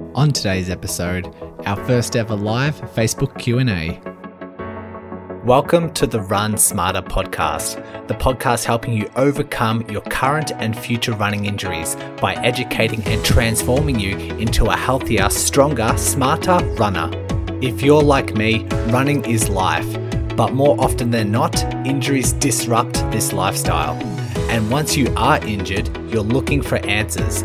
On today's episode, our first ever live Facebook Q&A. Welcome to the Run Smarter podcast, the podcast helping you overcome your current and future running injuries by educating and transforming you into a healthier, stronger, smarter runner. If you're like me, running is life, but more often than not, injuries disrupt this lifestyle. And once you are injured, you're looking for answers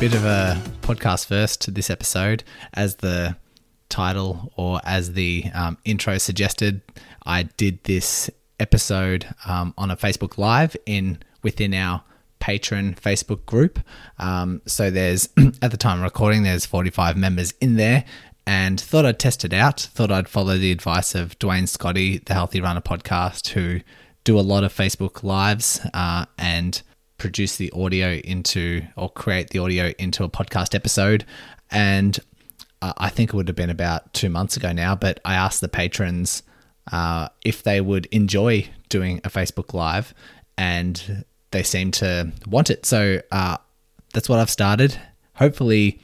Bit of a podcast first to this episode. As the title or as the um, intro suggested, I did this episode um, on a Facebook Live in within our patron Facebook group. Um, so there's at the time recording, there's 45 members in there, and thought I'd test it out. Thought I'd follow the advice of Duane Scotti, the Healthy Runner podcast, who do a lot of Facebook lives uh, and produce the audio into or create the audio into a podcast episode. And uh, I think it would have been about two months ago now, but I asked the patrons uh, if they would enjoy doing a Facebook Live, and they seem to want it. So uh, that's what I've started. Hopefully,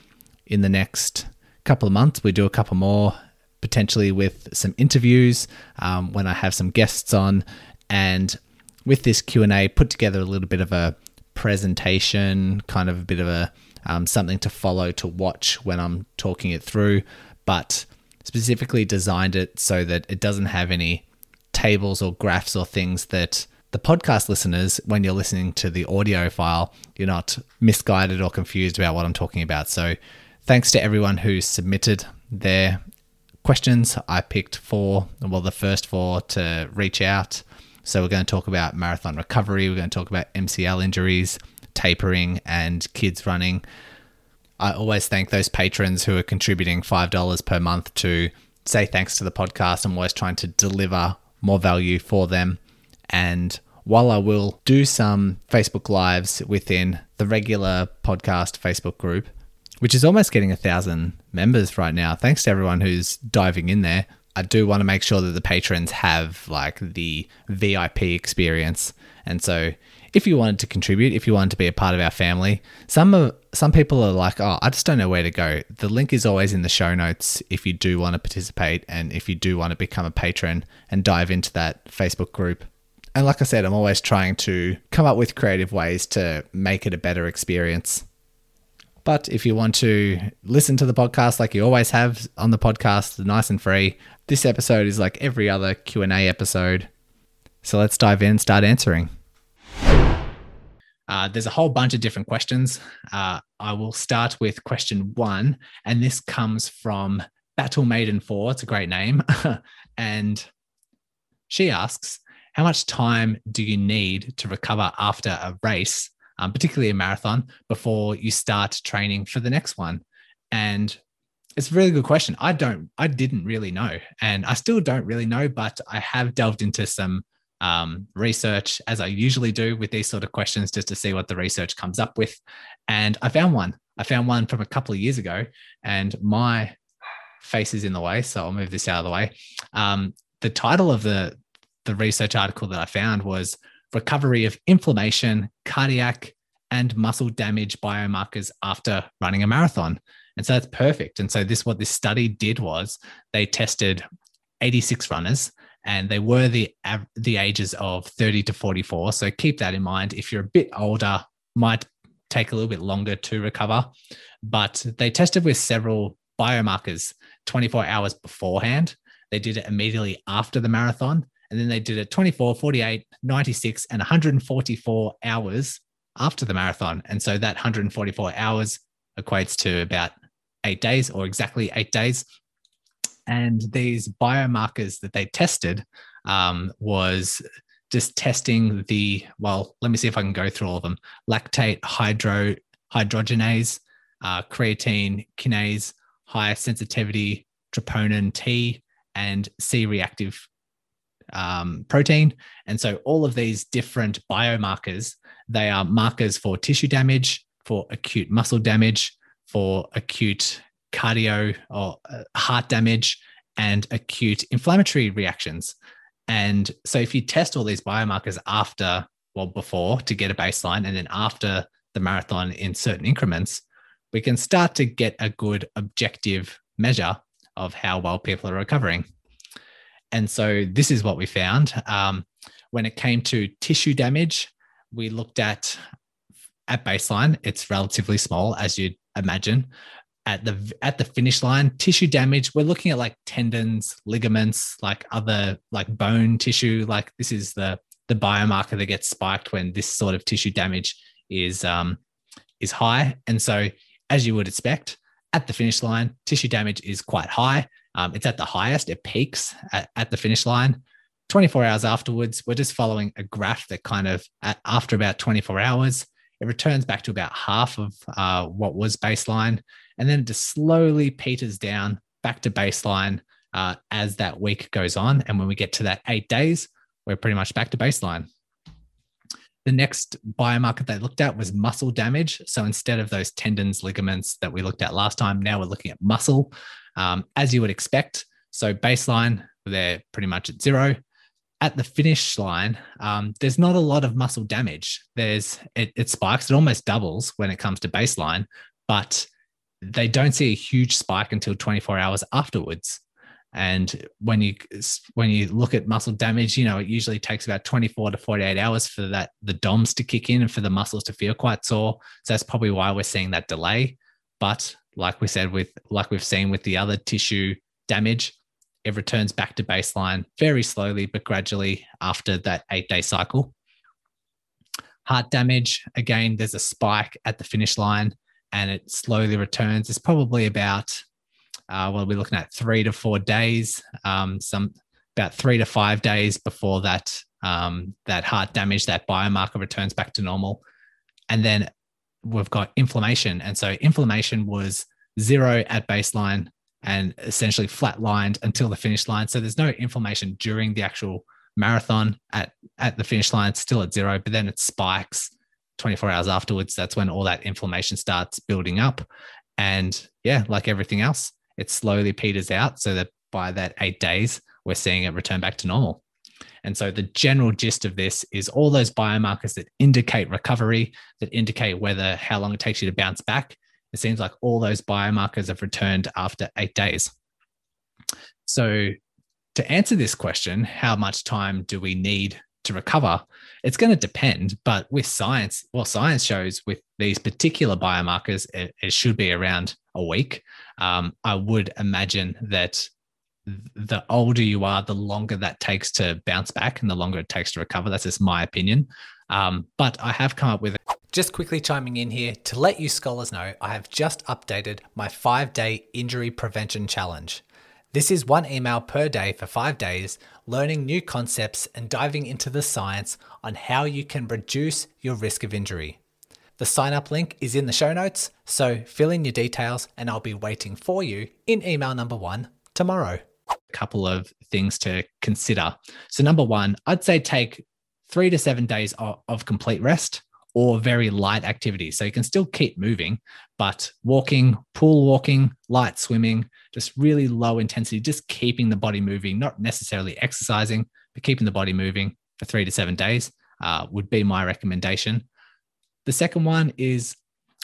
in the next couple of months, we do a couple more, potentially with some interviews um, when I have some guests on, and with this Q and A, put together a little bit of a presentation, kind of a bit of a um, something to follow to watch when I'm talking it through, but specifically designed it so that it doesn't have any tables or graphs or things that the podcast listeners, when you're listening to the audio file, you're not misguided or confused about what I'm talking about. So, thanks to everyone who submitted their questions. I picked four, well, the first four to reach out. So, we're going to talk about marathon recovery, we're going to talk about MCL injuries, tapering, and kids running. I always thank those patrons who are contributing $5 per month to say thanks to the podcast. I'm always trying to deliver more value for them. And while I will do some Facebook Lives within the regular podcast Facebook group, which is almost getting a thousand members right now, thanks to everyone who's diving in there. I do want to make sure that the patrons have like the VIP experience. And so if you wanted to contribute, if you wanted to be a part of our family, some of some people are like, "Oh, I just don't know where to go." The link is always in the show notes if you do want to participate and if you do want to become a patron and dive into that Facebook group. And like I said, I'm always trying to come up with creative ways to make it a better experience. But if you want to listen to the podcast like you always have on the podcast, nice and free, this episode is like every other Q&A episode. So let's dive in, and start answering. Uh, there's a whole bunch of different questions. Uh, I will start with question one, and this comes from Battle Maiden 4. It's a great name. and she asks, How much time do you need to recover after a race, um, particularly a marathon, before you start training for the next one? And it's a really good question. I don't, I didn't really know, and I still don't really know, but I have delved into some um, research as I usually do with these sort of questions just to see what the research comes up with. And I found one. I found one from a couple of years ago, and my face is in the way, so I'll move this out of the way. Um, the title of the the research article that I found was "Recovery of Inflammation, Cardiac, and Muscle Damage Biomarkers After Running a Marathon." And so that's perfect. And so this what this study did was they tested 86 runners and they were the the ages of 30 to 44 so keep that in mind. If you're a bit older might take a little bit longer to recover. But they tested with several biomarkers 24 hours beforehand. They did it immediately after the marathon and then they did it 24 48 96 and 144 hours after the marathon. And so that 144 hours equates to about eight days or exactly eight days. And these biomarkers that they tested um, was just testing the, well, let me see if I can go through all of them lactate hydro, hydrogenase, uh, creatine kinase, high sensitivity, troponin T, and C reactive um, protein. And so all of these different biomarkers, they are markers for tissue damage, for acute muscle damage, for acute cardio or uh, heart damage, and acute inflammatory reactions. And so if you test all these biomarkers after, well, before to get a baseline, and then after the marathon in certain increments, we can start to get a good objective measure of how well people are recovering. And so this is what we found. Um, when it came to tissue damage, we looked at at baseline, it's relatively small, as you'd imagine. At the at the finish line, tissue damage, we're looking at like tendons, ligaments, like other like bone tissue. Like this is the the biomarker that gets spiked when this sort of tissue damage is um, is high. And so, as you would expect, at the finish line, tissue damage is quite high. Um, it's at the highest, it peaks at, at, the finish line. 24 hours afterwards, we're just following a graph that kind of, at, after about 24 hours, it returns back to about half of uh, what was baseline. And then it just slowly peters down back to baseline uh, as that week goes on. And when we get to that eight days, we're pretty much back to baseline. The next biomarker they looked at was muscle damage. So instead of those tendons, ligaments that we looked at last time, now we're looking at muscle, um, as you would expect. So baseline, they're pretty much at zero. At the finish line, um, there's not a lot of muscle damage. There's it, it spikes, it almost doubles when it comes to baseline, but they don't see a huge spike until 24 hours afterwards. And when you when you look at muscle damage, you know it usually takes about 24 to 48 hours for that the DOMS to kick in and for the muscles to feel quite sore. So that's probably why we're seeing that delay. But like we said, with like we've seen with the other tissue damage, it returns back to baseline very slowly but gradually after that eight day cycle. Heart damage, again, there's a spike at the finish line and it slowly returns. It's probably about uh, we'll be looking at three to four days, um, some about three to five days before that um, that heart damage, that biomarker returns back to normal, and then we've got inflammation, and so inflammation was zero at baseline and essentially flatlined until the finish line. So there's no inflammation during the actual marathon at at the finish line. Still at zero, but then it spikes 24 hours afterwards. That's when all that inflammation starts building up, and yeah, like everything else, it slowly peters out so that by that eight days, we're seeing it return back to normal. And so the general gist of this is all those biomarkers that indicate recovery, that indicate whether how long it takes you to bounce back. It seems like all those biomarkers have returned after eight days. So to answer this question, how much time do we need to recover? It's going to depend, but with science, well, science shows with these particular biomarkers, it, it should be around a week. Um, I would imagine that the older you are, the longer that takes to bounce back and the longer it takes to recover. That's just my opinion. Um, but I have come up with. Just quickly chiming in here to let you scholars know, I have just updated my five day injury prevention challenge. This is one email per day for five days, learning new concepts and diving into the science on how you can reduce your risk of injury. The sign up link is in the show notes, so fill in your details and I'll be waiting for you in email number one tomorrow. Couple of things to consider. So, number one, I'd say take three to seven days of, of complete rest or very light activity. So you can still keep moving, but walking, pool walking, light swimming, just really low intensity, just keeping the body moving, not necessarily exercising, but keeping the body moving for three to seven days uh, would be my recommendation. The second one is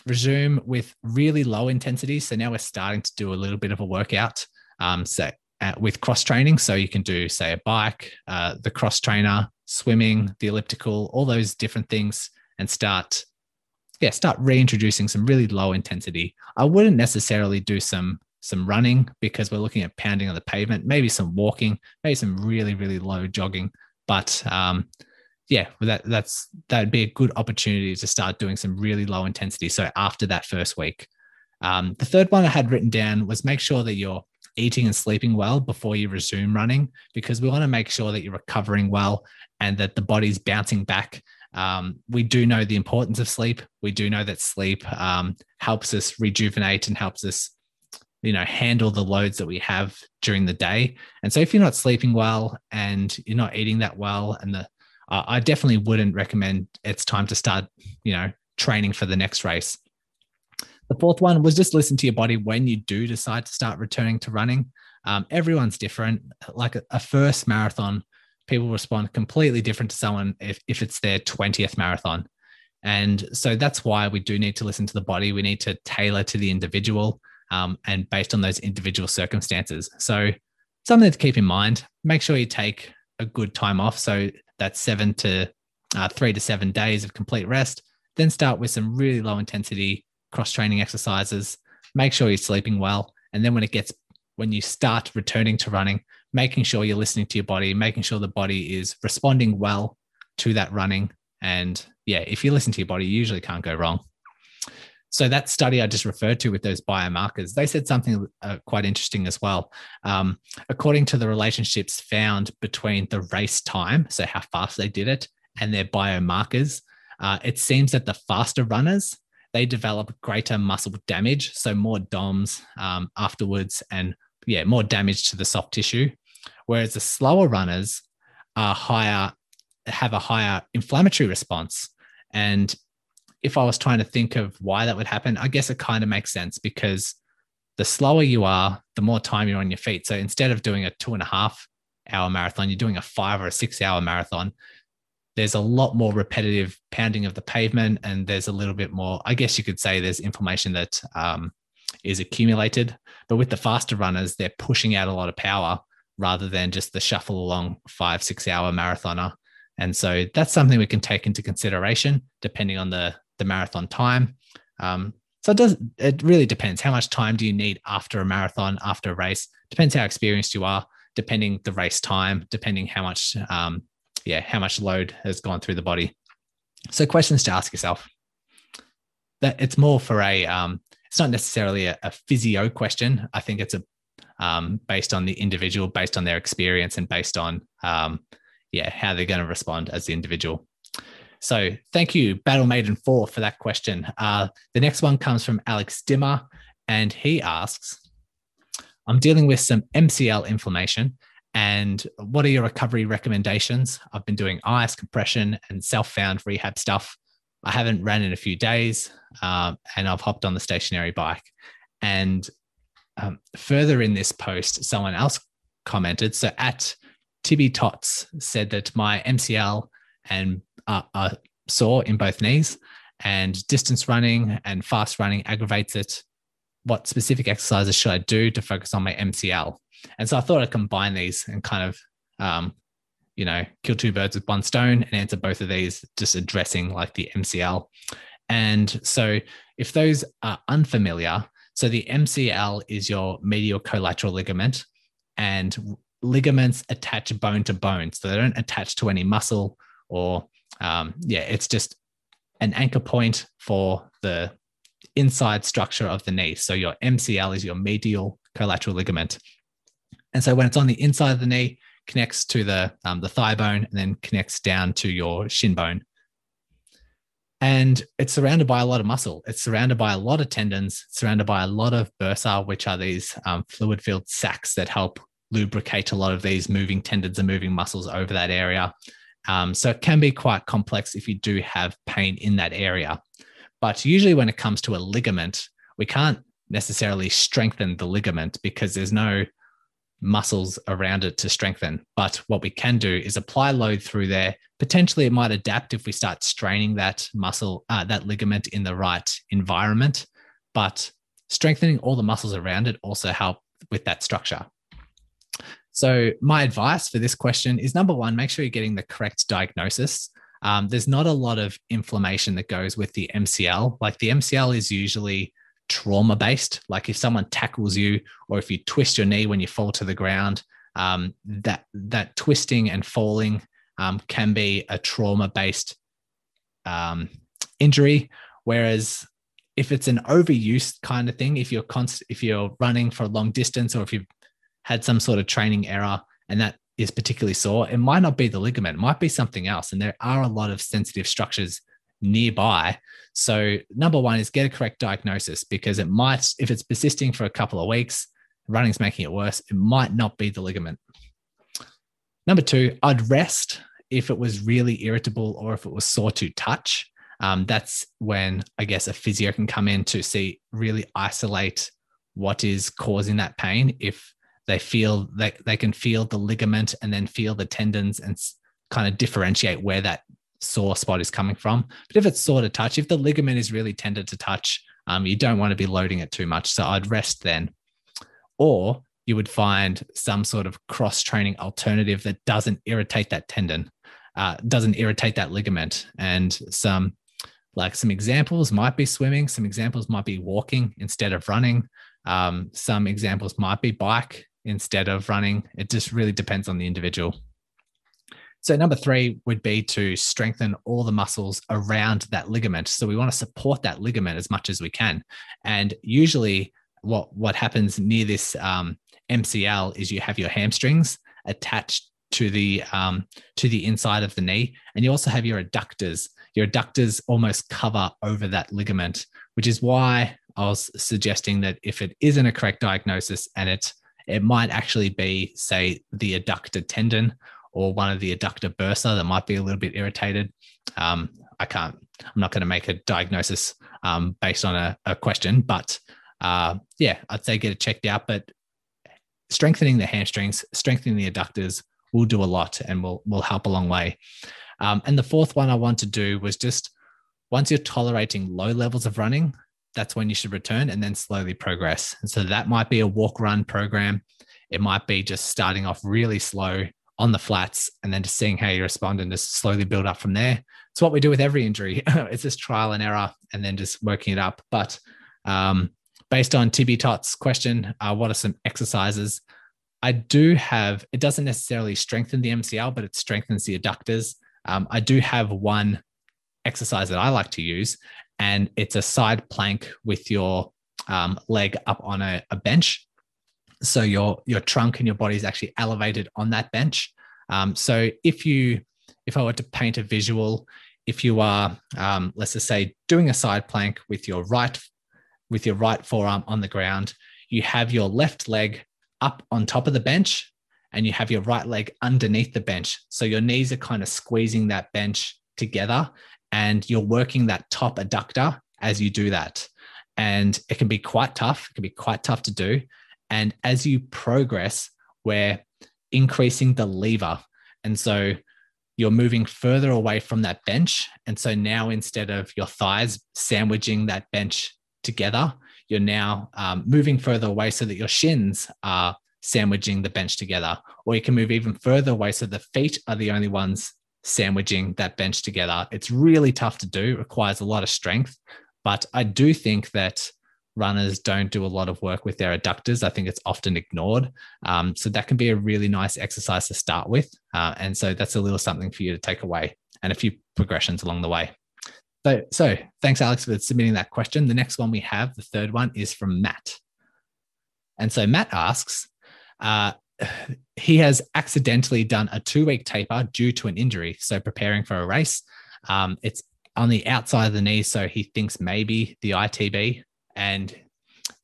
resume with really low intensity. So now we're starting to do a little bit of a workout. Um, so uh, with cross training, so you can do say a bike, uh, the cross trainer, swimming, the elliptical, all those different things, and start yeah start reintroducing some really low intensity. I wouldn't necessarily do some some running because we're looking at pounding on the pavement, maybe some walking, maybe some really really low jogging, but um, yeah, that that's that'd be a good opportunity to start doing some really low intensity. So after that first week, um, the third one I had written down was make sure that you're eating and sleeping well before you resume running because we want to make sure that you're recovering well and that the body's bouncing back. Um, we do know the importance of sleep. We do know that sleep um, helps us rejuvenate and helps us, you know, handle the loads that we have during the day. And so, if you're not sleeping well and you're not eating that well, and the uh, I definitely wouldn't recommend it's time to start, you know, training for the next race. The fourth one was just listen to your body when you do decide to start returning to running. Um, everyone's different. Like a, a, first marathon, people respond completely different to someone if, if it's their 20th marathon. And so that's why we do need to listen to the body. We need to tailor to the individual um, and based on those individual circumstances. So, something to keep in mind make sure you take a good time off. So, that's seven to uh, three to seven days of complete rest. Then start with some really low intensity cross training exercises. Make sure you're sleeping well. And then when it gets, when you start returning to running, making sure you're listening to your body, making sure the body is responding well to that running. And yeah, if you listen to your body, you usually can't go wrong. So that study I just referred to with those biomarkers, they said something uh, quite interesting as well. Um, according to the relationships found between the race time, so how fast they did it, and their biomarkers, uh, it seems that the faster runners they develop greater muscle damage, so more DOMS um, afterwards, and yeah, more damage to the soft tissue. Whereas the slower runners are higher, have a higher inflammatory response. And if I was trying to think of why that would happen, I guess it kind of makes sense because the slower you are, the more time you're on your feet. So instead of doing a two and a half hour marathon, you're doing a five or a six hour marathon there's a lot more repetitive pounding of the pavement and there's a little bit more i guess you could say there's inflammation that um, is accumulated. But with the faster runners they're pushing out a lot of power rather than just the shuffle along five six hour marathoner. And so that's something we can take into consideration depending on the the marathon time. Um, so it does it really depends. How much time do you need after a marathon after a race? Depends how experienced you are depending the race time depending how much um, yeah, how much load has gone through the body. So questions to ask yourself. That it's more for a um, it's not necessarily a, a physio question. I think it's a um, based on the individual, based on their experience, and based on um, yeah how they're going to respond as the individual. So thank you, Battle Maiden Four, for that question. Uh, the next one comes from Alex Dimmer, and he asks, "I'm dealing with some MCL inflammation and what are your recovery recommendations? I've been doing ice compression and self found rehab stuff. I haven't ran in a few days um, and I've hopped on the stationary bike. And um, further in this post, someone else commented. So at Tibby Tots said that my MCL and uh, are sore in both knees and distance running and fast running aggravates it. What specific exercises should I do to focus on my MCL? And so I thought I'd combine these and kind of, um, you know, kill two birds with one stone and answer both of these, just addressing like the MCL. And so if those are unfamiliar, so the MCL is your medial collateral ligament, and ligaments attach bone to bone. So they don't attach to any muscle or, um, yeah, it's just an anchor point for the inside structure of the knee. So your MCL is your medial collateral ligament. And so when it's on the inside of the knee, connects to the um, the thigh bone and then connects down to your shin bone. And it's surrounded by a lot of muscle. It's surrounded by a lot of tendons, surrounded by a lot of bursa, which are these um, fluid filled sacs that help lubricate a lot of these moving tendons and moving muscles over that area. Um, so it can be quite complex if you do have pain in that area. But usually, when it comes to a ligament, we can't necessarily strengthen the ligament because there's no muscles around it to strengthen. But what we can do is apply load through there. Potentially, it might adapt if we start straining that muscle, uh, that ligament in the right environment. But strengthening all the muscles around it also help with that structure. So, my advice for this question is number one, make sure you're getting the correct diagnosis. Um, there's not a lot of inflammation that goes with the MCL. Like the MCL is usually trauma based. Like if someone tackles you or if you twist your knee when you fall to the ground, um, that that twisting and falling um, can be a trauma based um, injury. Whereas if it's an overuse kind of thing, if you're const- if you're running for a long distance or if you've had some sort of training error and that is particularly sore, it might not be the ligament, it might be something else. And there are a lot of sensitive structures nearby. So, number one is get a correct diagnosis because it might, if it's persisting for a couple of weeks, running's making it worse, it might not be the ligament. Number two, I'd rest if it was really irritable or if it was sore to touch. Um, that's when I guess a physio can come in to see, really isolate what is causing that pain. If they feel they, they can feel the ligament and then feel the tendons and kind of differentiate where that sore spot is coming from. But if it's sore to touch, if the ligament is really tender to touch, um, you don't want to be loading it too much. So I'd rest then. Or you would find some sort of cross training alternative that doesn't irritate that tendon, uh, doesn't irritate that ligament. And some like some examples might be swimming, some examples might be walking instead of running. Um, some examples might be bike instead of running. It just really depends on the individual. So, number three would be to strengthen all the muscles around that ligament. So, we want to support that ligament as much as we can. And usually, what, what happens near this um, MCL is you have your hamstrings attached to the um, to the inside of the knee, and you also have your adductors. Your adductors almost cover over that ligament, which is why I was suggesting that if it isn't a correct diagnosis and it it might actually be, say, the adductor tendon or one of the adductor bursa that might be a little bit irritated. Um, I can't, I'm not going to make a diagnosis um, based on a, a question, but uh, yeah, I'd say get it checked out. But strengthening the hamstrings, strengthening the adductors will do a lot and will, will help a long way. Um, and the fourth one I want to do was just once you're tolerating low levels of running, that's when you should return and then slowly progress. And so that might be a walk run program. It might be just starting off really slow on the flats and then just seeing how you respond and just slowly build up from there. It's what we do with every injury. it's just trial and error and then just working it up. But um, based on Tibby Tot's question, uh, what are some exercises? I do have, it doesn't necessarily strengthen the MCL, but it strengthens the adductors. Um, I do have one exercise that I like to use, and it's a side plank with your um, leg up on a, a bench so your your trunk and your body is actually elevated on that bench. Um, so if you if I were to paint a visual, if you are um, let's just say doing a side plank with your right with your right forearm on the ground, you have your left leg up on top of the bench and you have your right leg underneath the bench. So your knees are kind of squeezing that bench together and you're working that top adductor as you do that. And it can be quite tough. It can be quite tough to do. And as you progress, we're increasing the lever. And so you're moving further away from that bench. And so now instead of your thighs sandwiching that bench together, you're now um, moving further away so that your shins are sandwiching the bench together. Or you can move even further away so the feet are the only ones sandwiching that bench together. It's really tough to do, requires a lot of strength. But I do think that runners don't do a lot of work with their adductors. I think it's often ignored. Um, so that can be a really nice exercise to start with. Uh, and so that's a little something for you to take away and a few progressions along the way. So, so thanks, Alex, for submitting that question. The next one we have, the third one, is from Matt. And so Matt asks, uh, he has accidentally done a two week taper due to an injury. So preparing for a race. Um, it's on the outside of the knee. So he thinks maybe the ITB and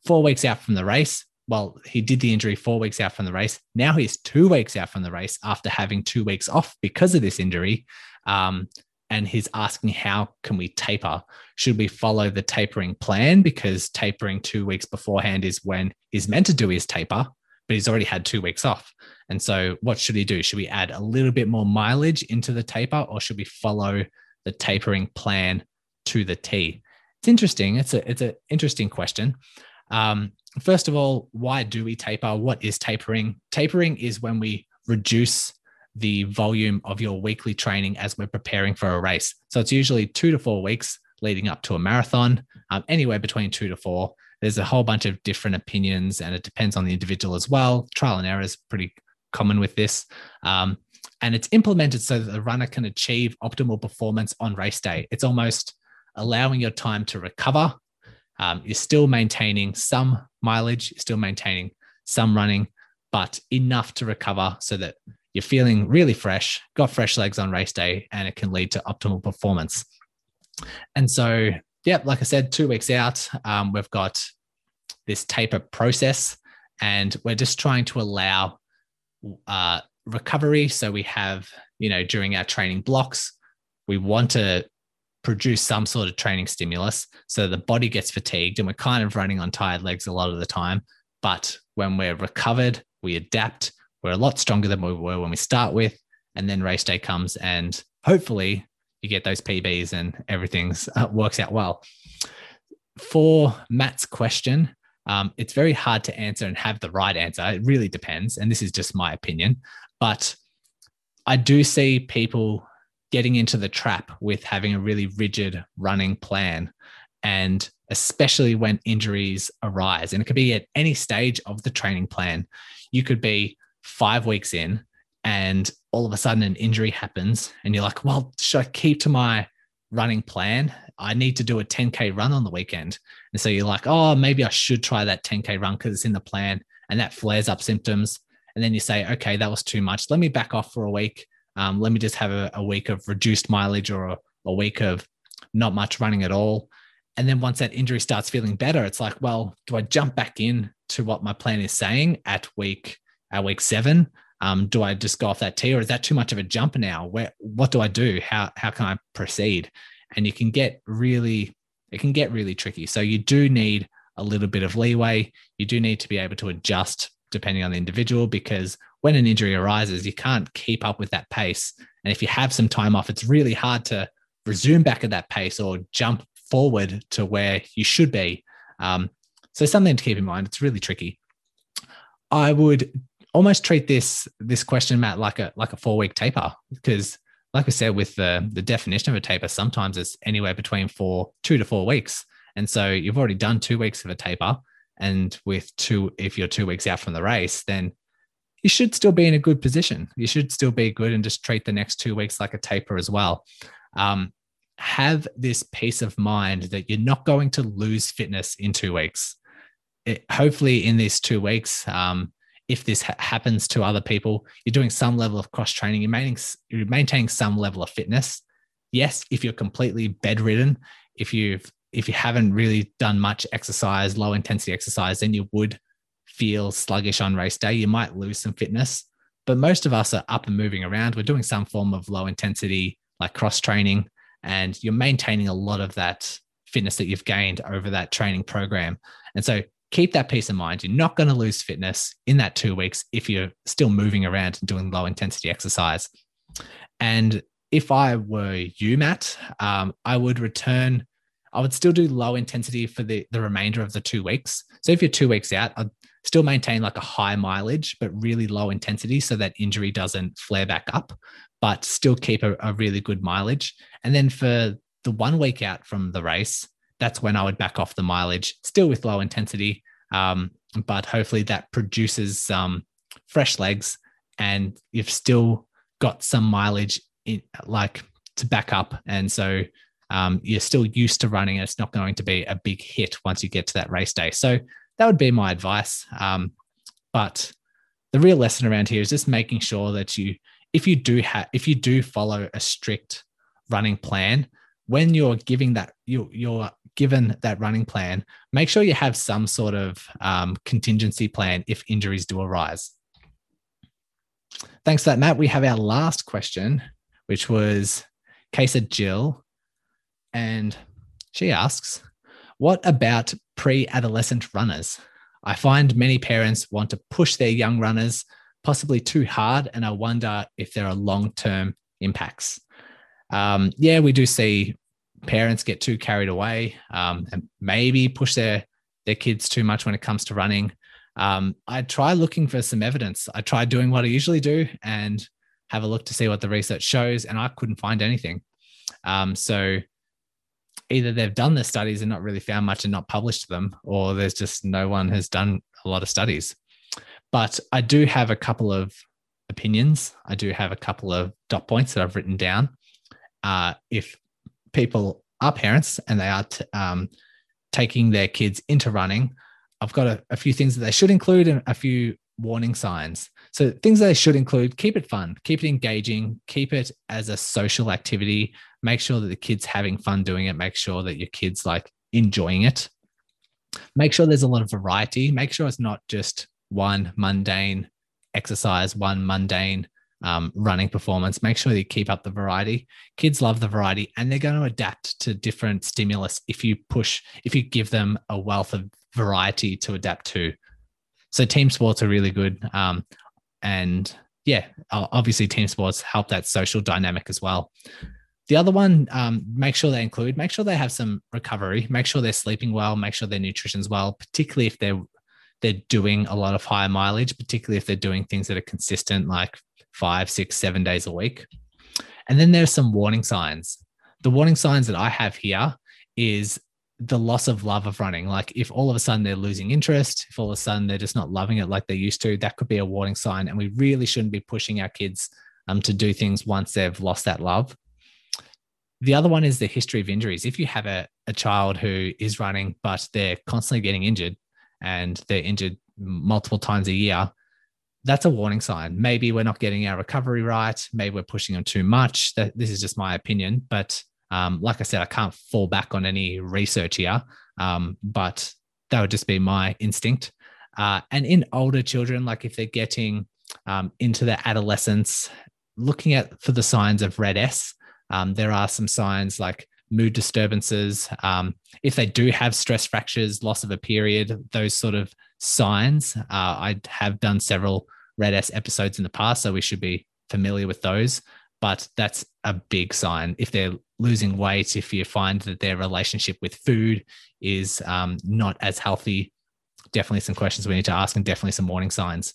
four weeks out from the race, well, he did the injury four weeks out from the race. Now he's two weeks out from the race after having two weeks off because of this injury. Um, and he's asking, how can we taper? Should we follow the tapering plan? Because tapering two weeks beforehand is when he's meant to do his taper, but he's already had two weeks off. And so, what should he do? Should we add a little bit more mileage into the taper, or should we follow the tapering plan to the T? It's interesting. It's a it's an interesting question. Um, first of all, why do we taper? What is tapering? Tapering is when we reduce the volume of your weekly training as we're preparing for a race. So it's usually two to four weeks leading up to a marathon, um, anywhere between two to four. There's a whole bunch of different opinions, and it depends on the individual as well. Trial and error is pretty common with this. Um, and it's implemented so that the runner can achieve optimal performance on race day. It's almost allowing your time to recover. Um, you're still maintaining some mileage, you're still maintaining some running, but enough to recover so that you're feeling really fresh, got fresh legs on race day, and it can lead to optimal performance. And so, yeah, like I said, two weeks out, um, we've got this taper process, and we're just trying to allow uh, recovery. So we have, you know, during our training blocks, we want to produce some sort of training stimulus so the body gets fatigued and we're kind of running on tired legs a lot of the time. But when we're recovered, we adapt. We're a lot stronger than we were when we start with. And then race day comes and hopefully you get those PBs and everything's uh, works out well. For Matt's question, um, it's very hard to answer and have the right answer. It really depends. And this is just my opinion. But I do see people getting into the trap with having a really rigid running plan. And especially when injuries arise, and it could be at any stage of the training plan. You could be five weeks in, and all of a sudden an injury happens, and you're like, well, should I keep to my running plan? I need to do a 10K run on the weekend. And so you're like, oh, maybe I should try that 10K run because it's in the plan. And that flares up symptoms. And then you say, okay, that was too much. Let me back off for a week. Um, let me just have a, a, week of reduced mileage or a, a week of not much running at all. And then once that injury starts feeling better, it's like, well, do I jump back in to what my plan is saying at week at week seven? Um, do I just go off that tee, or is that too much of a jump now? Where what do I do? How how can I proceed? And you can get really it can get really tricky. So you do need a little bit of leeway. You do need to be able to adjust depending on the individual because when an injury arises, you can't keep up with that pace. And if you have some time off, it's really hard to resume back at that pace or jump forward to where you should be. Um, so something to keep in mind. It's really tricky. I would almost treat this this question, Matt, like a like a four week taper because, like we said, with the the definition of a taper, sometimes it's anywhere between four two to four weeks, and so you've already done two weeks of a taper, and with two, if you're two weeks out from the race, then you should still be in a good position. You should still be good and just treat the next two weeks like a taper as well. Um, have this peace of mind that you're not going to lose fitness in two weeks. It, hopefully, in these two weeks, um, if this ha- happens to other people, you're doing some level of cross training, you're maintaining, you're maintaining some level of fitness. Yes, if you're completely bedridden, if you've if you haven't really done much exercise, low intensity exercise, then you would feel sluggish on race day. You might lose some fitness, but most of us are up and moving around. We're doing some form of low intensity, like cross training, and you're maintaining a lot of that fitness that you've gained over that training program. And so keep that peace of mind. You're not going to lose fitness in that two weeks if you're still moving around and doing low intensity exercise. And if I were you, Matt, um, I would return. I would still do low intensity for the, the remainder of the two weeks. So if you're two weeks out, I'd still maintain like a high mileage, but really low intensity so that injury doesn't flare back up, but still keep a, a really good mileage. And then for the one week out from the race, that's when I would back off the mileage, still with low intensity. Um, but hopefully that produces some fresh legs and you've still got some mileage in like to back up. And so um, you're still used to running. It's not going to be a big hit once you get to that race day. So that would be my advice. Um, but the real lesson around here is just making sure that you, if you do have, if you do follow a strict running plan, when you're giving that you you're given that running plan, make sure you have some sort of um, contingency plan if injuries do arise. Thanks for that, Matt. We have our last question, which was case of Jill, and she asks, "What about pre-adolescent runners? I find many parents want to push their young runners possibly too hard, and I wonder if there are long-term impacts." um, yeah, we do see parents get too carried away um, and maybe push their their kids too much when it comes to running. Um, I try looking for some evidence. I try doing what I usually do and have a look to see what the research shows, and I couldn't find anything. Um, so either they've done the studies and not really found much and not published them, or there's just no one has done a lot of studies. But I do have a couple of opinions. I do have a couple of dot points that I've written down. Uh, if people are parents and they are t- um, taking their kids into running, I've got a, a few things that they should include and a few warning signs. So things they should include, keep it fun, keep it engaging, keep it as a social activity, make sure that the kids having fun doing it, make sure that your kids like enjoying it. Make sure there's a lot of variety, make sure it's not just one mundane exercise, one mundane um, running performance. Make sure you keep up the variety. Kids love the variety and they're going to adapt to different stimulus if you push, if you give them a wealth of variety to adapt to. So team sports are really good. Um, and yeah, obviously team sports help that social dynamic as well. The other one, um, make sure they include, make sure they have some recovery, make sure they're sleeping well, make sure their nutrition's well, particularly if they're they're doing a lot of high mileage, particularly if they're doing things that are consistent, like five, six, seven days a week. And then there's some warning signs. The warning signs that I have here is the loss of love of running. Like if all of a sudden they're losing interest, if all of a sudden they're just not loving it like they used to, that could be a warning sign. And we really shouldn't be pushing our kids um, to do things once they've lost that love. The other one is the history of injuries. If you have a, a child who is running, but they're constantly getting injured and they're injured multiple times a year, that's a warning sign. Maybe we're not getting our recovery right. Maybe we're pushing them too much. That this is just my opinion, but um, like I said, I can't fall back on any research here, um, but that would just be my instinct. Uh, and in older children, like if they're getting um, into their adolescence, looking at for the signs of RED-S, um, there are some signs like mood disturbances. Um, if they do have stress fractures, loss of a period, those sort of signs. Uh, I have done several RED-S episodes in the past, so we should be familiar with those. But that's a big sign. If they're losing weight, if you find that their relationship with food is um, not as healthy, definitely some questions we need to ask and definitely some warning signs.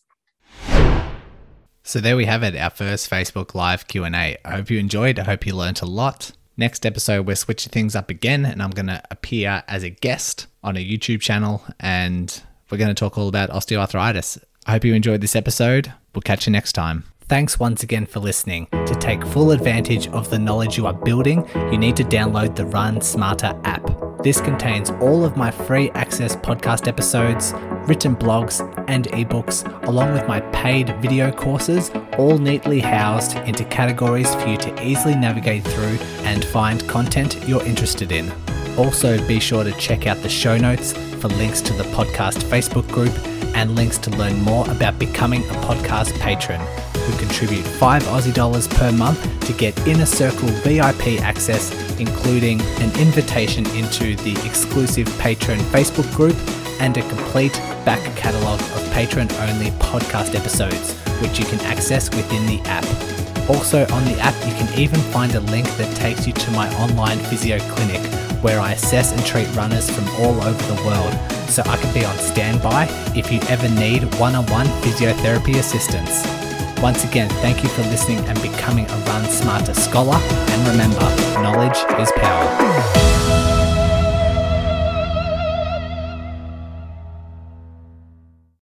So there we have it, our first Facebook Live Q&A. I hope you enjoyed. I hope you learned a lot. Next episode, we're switching things up again, and I'm going to appear as a guest on a YouTube channel, and we're going to talk all about osteoarthritis. I hope you enjoyed this episode. We'll catch you next time. Thanks once again for listening. To take full advantage of the knowledge you are building, you need to download the Run Smarter app. This contains all of my free access podcast episodes, written blogs, and ebooks, along with my paid video courses, all neatly housed into categories for you to easily navigate through and find content you're interested in. Also, be sure to check out the show notes for links to the podcast Facebook group and links to learn more about becoming a podcast patron who contribute 5 Aussie dollars per month to get Inner Circle VIP access, including an invitation into the exclusive patron Facebook group and a complete back catalogue of patron only podcast episodes, which you can access within the app. Also, on the app, you can even find a link that takes you to my online physio clinic where I assess and treat runners from all over the world so I can be on standby if you ever need one on one physiotherapy assistance. Once again, thank you for listening and becoming a Run Smarter scholar. And remember, knowledge is power.